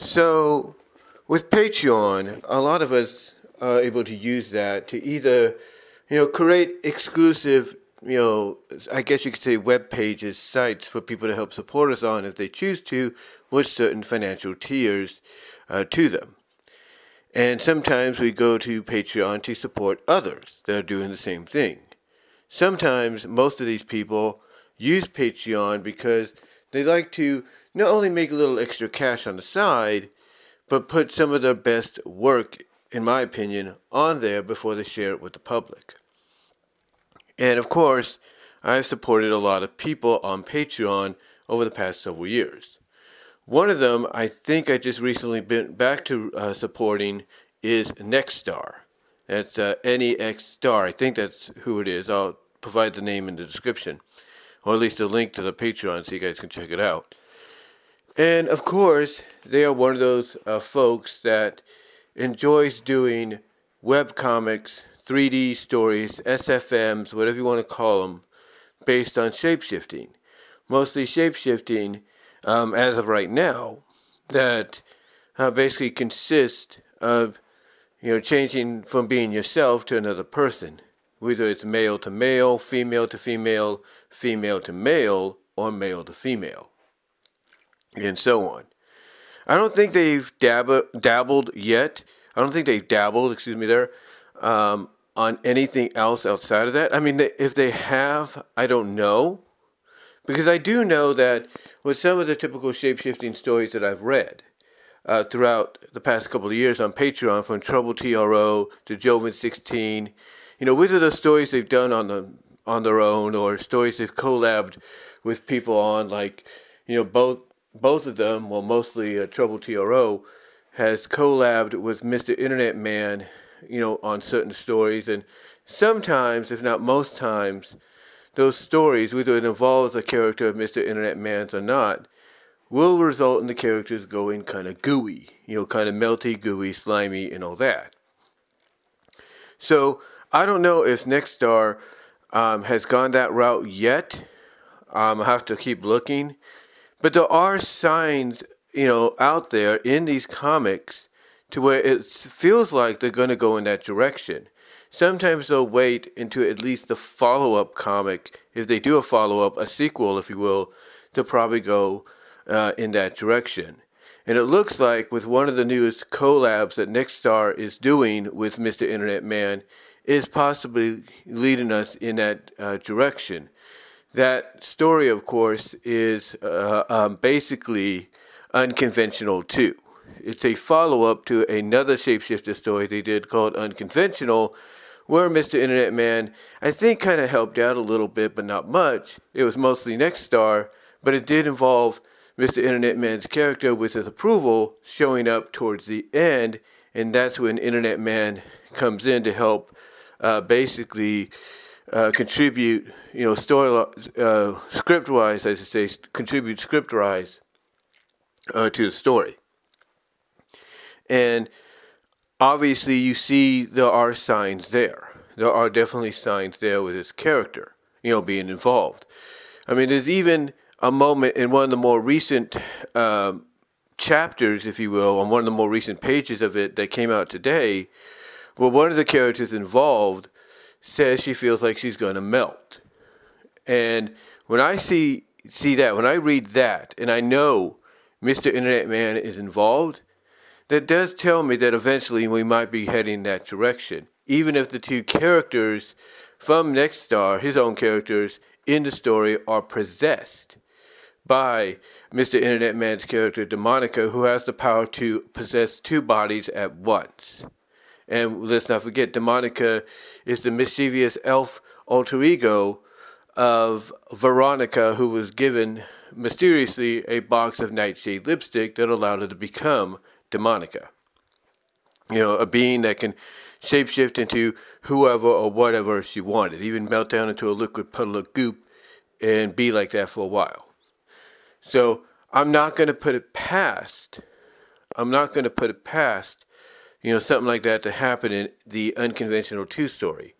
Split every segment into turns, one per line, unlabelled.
So, with Patreon, a lot of us are able to use that to either, you know, create exclusive, you know, I guess you could say web pages, sites for people to help support us on if they choose to, with certain financial tiers uh, to them. And sometimes we go to Patreon to support others that are doing the same thing. Sometimes most of these people use Patreon because they like to not only make a little extra cash on the side, but put some of their best work, in my opinion, on there before they share it with the public. And of course, I've supported a lot of people on Patreon over the past several years. One of them, I think I just recently been back to uh, supporting, is Nexstar. That's uh, NEX Star. I think that's who it is. I'll provide the name in the description, or at least a link to the Patreon so you guys can check it out. And of course, they are one of those uh, folks that enjoys doing web comics, 3D stories, SFMs, whatever you want to call them, based on shapeshifting. Mostly shapeshifting um, as of right now, that uh, basically consist of you know changing from being yourself to another person, whether it's male to male, female to female, female to male, or male to female, and so on. I don't think they've dab- dabbled yet. I don't think they've dabbled, excuse me, there, um, on anything else outside of that. I mean, if they have, I don't know. Because I do know that with some of the typical shape-shifting stories that I've read uh, throughout the past couple of years on Patreon, from Trouble TRO to Joven 16, you know, which are the stories they've done on the on their own, or stories they've collabed with people on, like, you know, both both of them, well, mostly uh, Trouble TRO, has collabed with Mr. Internet Man, you know, on certain stories, and sometimes, if not most times, those stories, whether it involves the character of Mr. Internet Man or not, will result in the characters going kind of gooey, you know, kind of melty, gooey, slimy, and all that. So I don't know if Nexstar um, has gone that route yet. Um, I have to keep looking, but there are signs, you know, out there in these comics to where it feels like they're going to go in that direction. Sometimes they'll wait into at least the follow up comic, if they do a follow up, a sequel, if you will, to probably go uh, in that direction. And it looks like with one of the newest collabs that Nexstar is doing with Mr. Internet Man is possibly leading us in that uh, direction. That story, of course, is uh, um, basically unconventional too. It's a follow up to another shapeshifter story they did called Unconventional, where Mr. Internet Man, I think, kind of helped out a little bit, but not much. It was mostly Nexstar, but it did involve Mr. Internet Man's character with his approval showing up towards the end, and that's when Internet Man comes in to help uh, basically uh, contribute, you know, story uh, script wise, I should say, contribute script wise uh, to the story. And obviously you see there are signs there. There are definitely signs there with his character, you know, being involved. I mean, there's even a moment in one of the more recent um, chapters, if you will, on one of the more recent pages of it that came out today, where one of the characters involved says she feels like she's going to melt. And when I see see that, when I read that, and I know Mr. Internet Man is involved, that does tell me that eventually we might be heading that direction. Even if the two characters from Nexstar, his own characters in the story, are possessed by Mr. Internet Man's character, Demonica, who has the power to possess two bodies at once. And let's not forget, Demonica is the mischievous elf alter ego of Veronica, who was given mysteriously a box of Nightshade lipstick that allowed her to become Demonica. You know, a being that can shapeshift into whoever or whatever she wanted, even melt down into a liquid puddle of goop and be like that for a while. So I'm not going to put it past, I'm not going to put it past, you know, something like that to happen in the unconventional two story.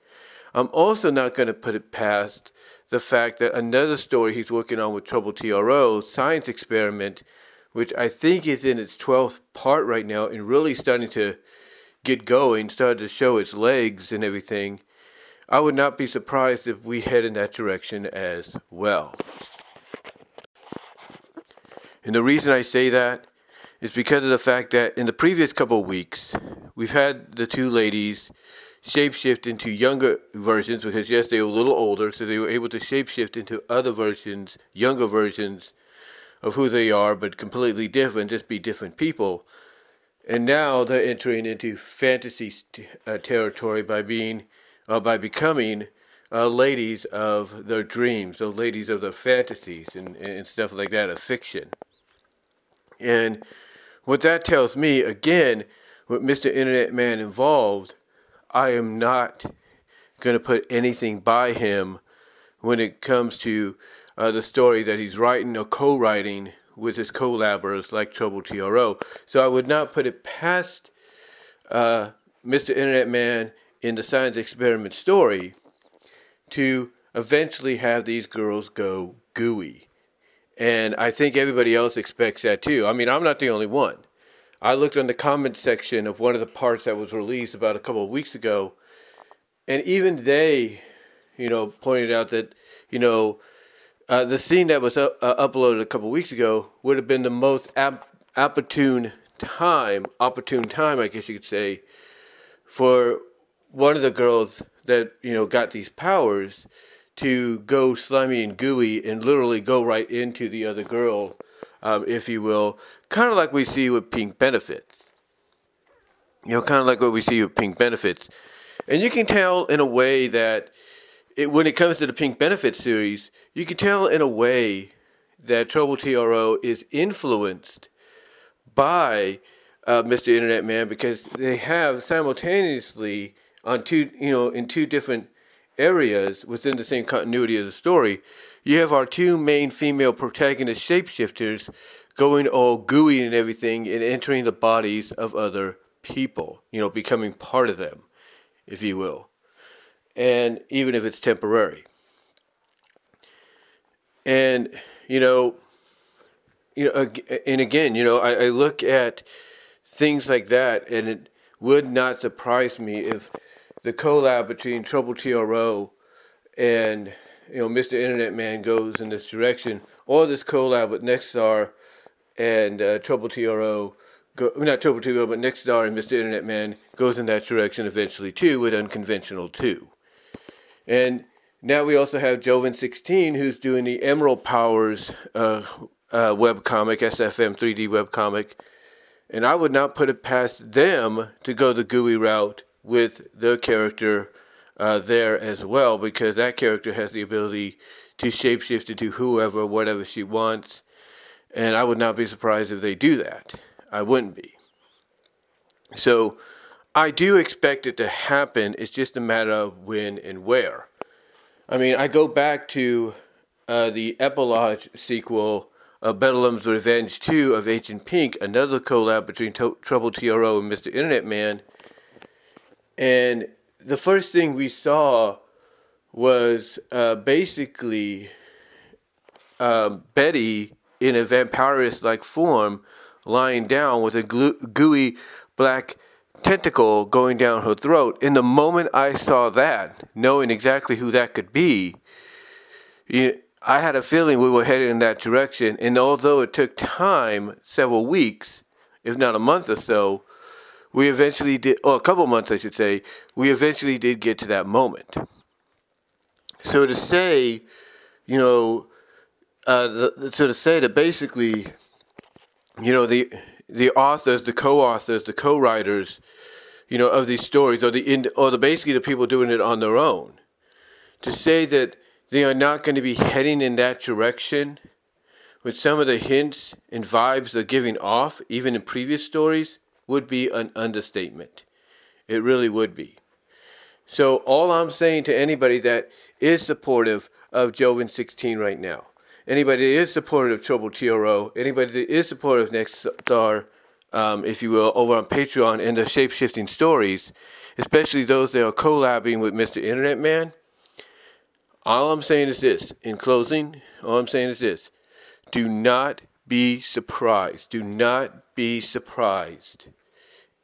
I'm also not going to put it past the fact that another story he's working on with Trouble TRO, Science Experiment, which I think is in its 12th part right now and really starting to get going, started to show its legs and everything, I would not be surprised if we head in that direction as well. And the reason I say that is because of the fact that in the previous couple of weeks, we've had the two ladies shapeshift into younger versions because, yes, they were a little older, so they were able to shapeshift into other versions, younger versions of who they are, but completely different, just be different people. And now they're entering into fantasy uh, territory by being, uh, by becoming uh, ladies of their dreams, the ladies of their fantasies and, and stuff like that, of fiction. And what that tells me, again, with Mr. Internet Man involved, I am not going to put anything by him when it comes to uh, the story that he's writing or co-writing with his collaborators like Trouble TRO. So I would not put it past uh, Mr. Internet Man in the science experiment story to eventually have these girls go gooey. And I think everybody else expects that too. I mean, I'm not the only one. I looked on the comment section of one of the parts that was released about a couple of weeks ago, and even they, you know, pointed out that, you know, uh, the scene that was up, uh, uploaded a couple of weeks ago would have been the most ap- opportune time, opportune time, I guess you could say, for one of the girls that you know got these powers to go slimy and gooey and literally go right into the other girl, um, if you will, kind of like we see with pink benefits. You know, kind of like what we see with pink benefits. And you can tell in a way that it, when it comes to the pink benefits series, you can tell in a way that Trouble TRO is influenced by uh, Mr. Internet Man because they have simultaneously on two, you know, in two different areas within the same continuity of the story, you have our two main female protagonist shapeshifters going all gooey and everything and entering the bodies of other people, you know, becoming part of them, if you will. And even if it's temporary. And, you know, you know, and again, you know, I, I look at things like that, and it would not surprise me if the collab between Trouble TRO and you know Mr. Internet Man goes in this direction, or this collab with Nexstar and uh, Trouble TRO, go, not Trouble TRO, but Nexstar and Mr. Internet Man goes in that direction eventually too with Unconventional 2. And now we also have Joven 16 who's doing the Emerald Powers uh, uh, web comic, SFM 3D web comic. And I would not put it past them to go the gooey route with the character uh, there as well because that character has the ability to shapeshift into whoever, whatever she wants. And I would not be surprised if they do that. I wouldn't be. So I do expect it to happen. It's just a matter of when and where. I mean, I go back to uh, the epilogue sequel of Bedlam's Revenge 2 of Agent Pink, another collab between to- Trouble TRO and Mr. Internet Man and the first thing we saw was uh, basically uh, Betty in a vampirist like form lying down with a gooey black tentacle going down her throat. In the moment I saw that, knowing exactly who that could be, I had a feeling we were headed in that direction. And although it took time, several weeks, if not a month or so, we eventually did, or a couple months, I should say, we eventually did get to that moment. So to say, you know, uh, the, so to say that basically, you know, the the authors, the co-authors, the co-writers, you know, of these stories, or the or the basically the people doing it on their own, to say that they are not going to be heading in that direction, with some of the hints and vibes they're giving off, even in previous stories, would be an understatement. It really would be. So, all I'm saying to anybody that is supportive of Joven 16 right now, anybody that is supportive of Trouble TRO, anybody that is supportive of Nexstar, um, if you will, over on Patreon and the shape shifting stories, especially those that are collabing with Mr. Internet Man, all I'm saying is this in closing, all I'm saying is this do not be surprised. Do not be surprised.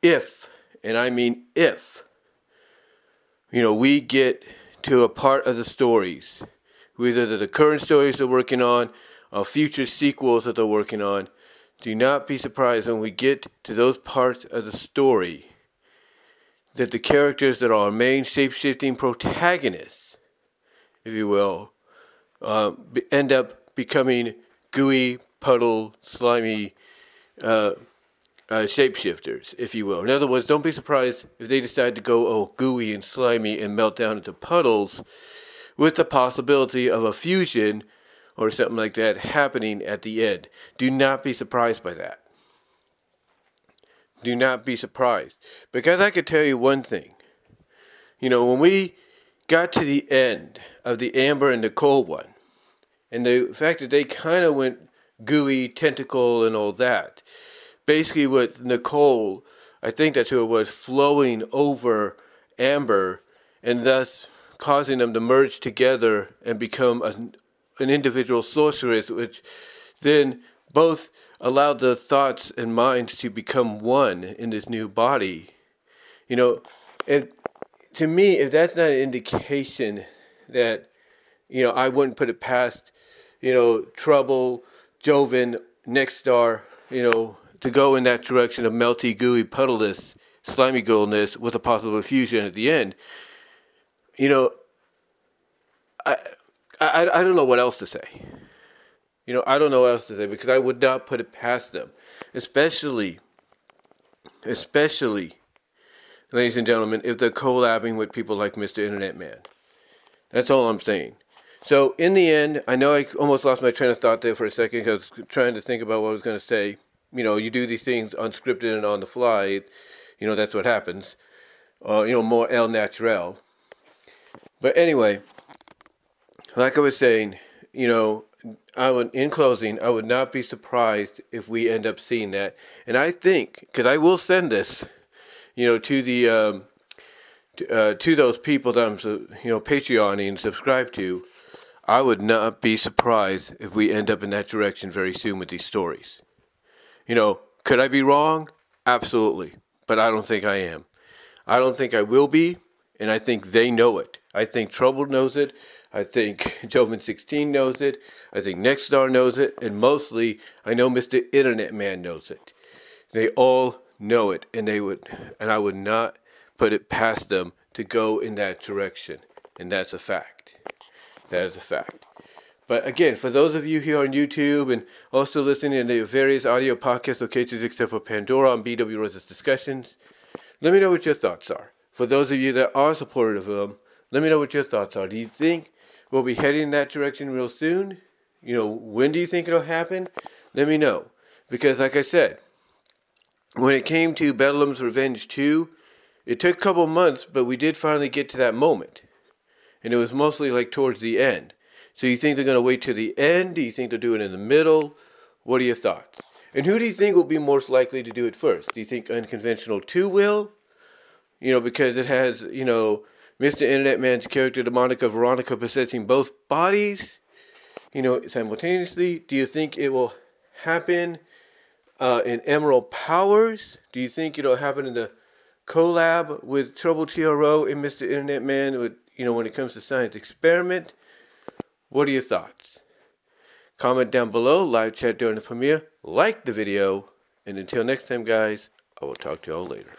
If, and I mean if, you know, we get to a part of the stories, whether the current stories they're working on or future sequels that they're working on, do not be surprised when we get to those parts of the story that the characters that are our main shape shifting protagonists, if you will, uh, end up becoming gooey, puddle, slimy uh, uh, shapeshifters, if you will. In other words, don't be surprised if they decide to go oh gooey and slimy and melt down into puddles, with the possibility of a fusion or something like that happening at the end. Do not be surprised by that. Do not be surprised. Because I could tell you one thing. You know, when we got to the end of the Amber and Nicole one, and the fact that they kind of went gooey, tentacle, and all that, basically with Nicole, I think that's who it was, flowing over Amber, and thus causing them to merge together and become a, an individual sorceress, which then both allowed the thoughts and minds to become one in this new body. You know, if, to me, if that's not an indication that, you know, I wouldn't put it past, you know, Trouble, Joven, Nexstar, you know, to go in that direction of melty, gooey, puddleless, slimy girlness with a possible fusion at the end. You know, I, I, I don't know what else to say. You know, I don't know what else to say because I would not put it past them, especially, especially, ladies and gentlemen, if they're collabing with people like Mr. Internet Man. That's all I'm saying. So in the end, I know I almost lost my train of thought there for a second because trying to think about what I was going to say. You know, you do these things unscripted and on the fly. You know, that's what happens. Uh, you know, more el natural. But anyway, like I was saying, you know, I would, in closing, I would not be surprised if we end up seeing that. And I think, because I will send this, you know, to the um, to, uh, to those people that I'm, you know, Patreoning and subscribe to. I would not be surprised if we end up in that direction very soon with these stories. You know, could I be wrong? Absolutely, but I don't think I am. I don't think I will be, and I think they know it. I think Trouble knows it. I think Joven 16 knows it. I think Nexstar knows it. And mostly, I know Mr. Internet Man knows it. They all know it. And they would, and I would not put it past them to go in that direction. And that's a fact. That is a fact. But again, for those of you here on YouTube and also listening to the various audio podcast locations except for Pandora on BW Rose's discussions, let me know what your thoughts are. For those of you that are supportive of them, let me know what your thoughts are. Do you think we'll be heading in that direction real soon. You know, when do you think it'll happen? Let me know. Because, like I said, when it came to Bedlam's Revenge 2, it took a couple months, but we did finally get to that moment. And it was mostly like towards the end. So you think they're going to wait to the end? Do you think they'll do it in the middle? What are your thoughts? And who do you think will be most likely to do it first? Do you think Unconventional 2 will? You know, because it has, you know, Mr. Internet Man's character, Demonica Veronica, possessing both bodies, you know, simultaneously. Do you think it will happen uh, in Emerald Powers? Do you think it'll happen in the collab with Trouble TRO and Mr. Internet Man with, you know, when it comes to science experiment? What are your thoughts? Comment down below, live chat during the premiere, like the video, and until next time, guys, I will talk to y'all later.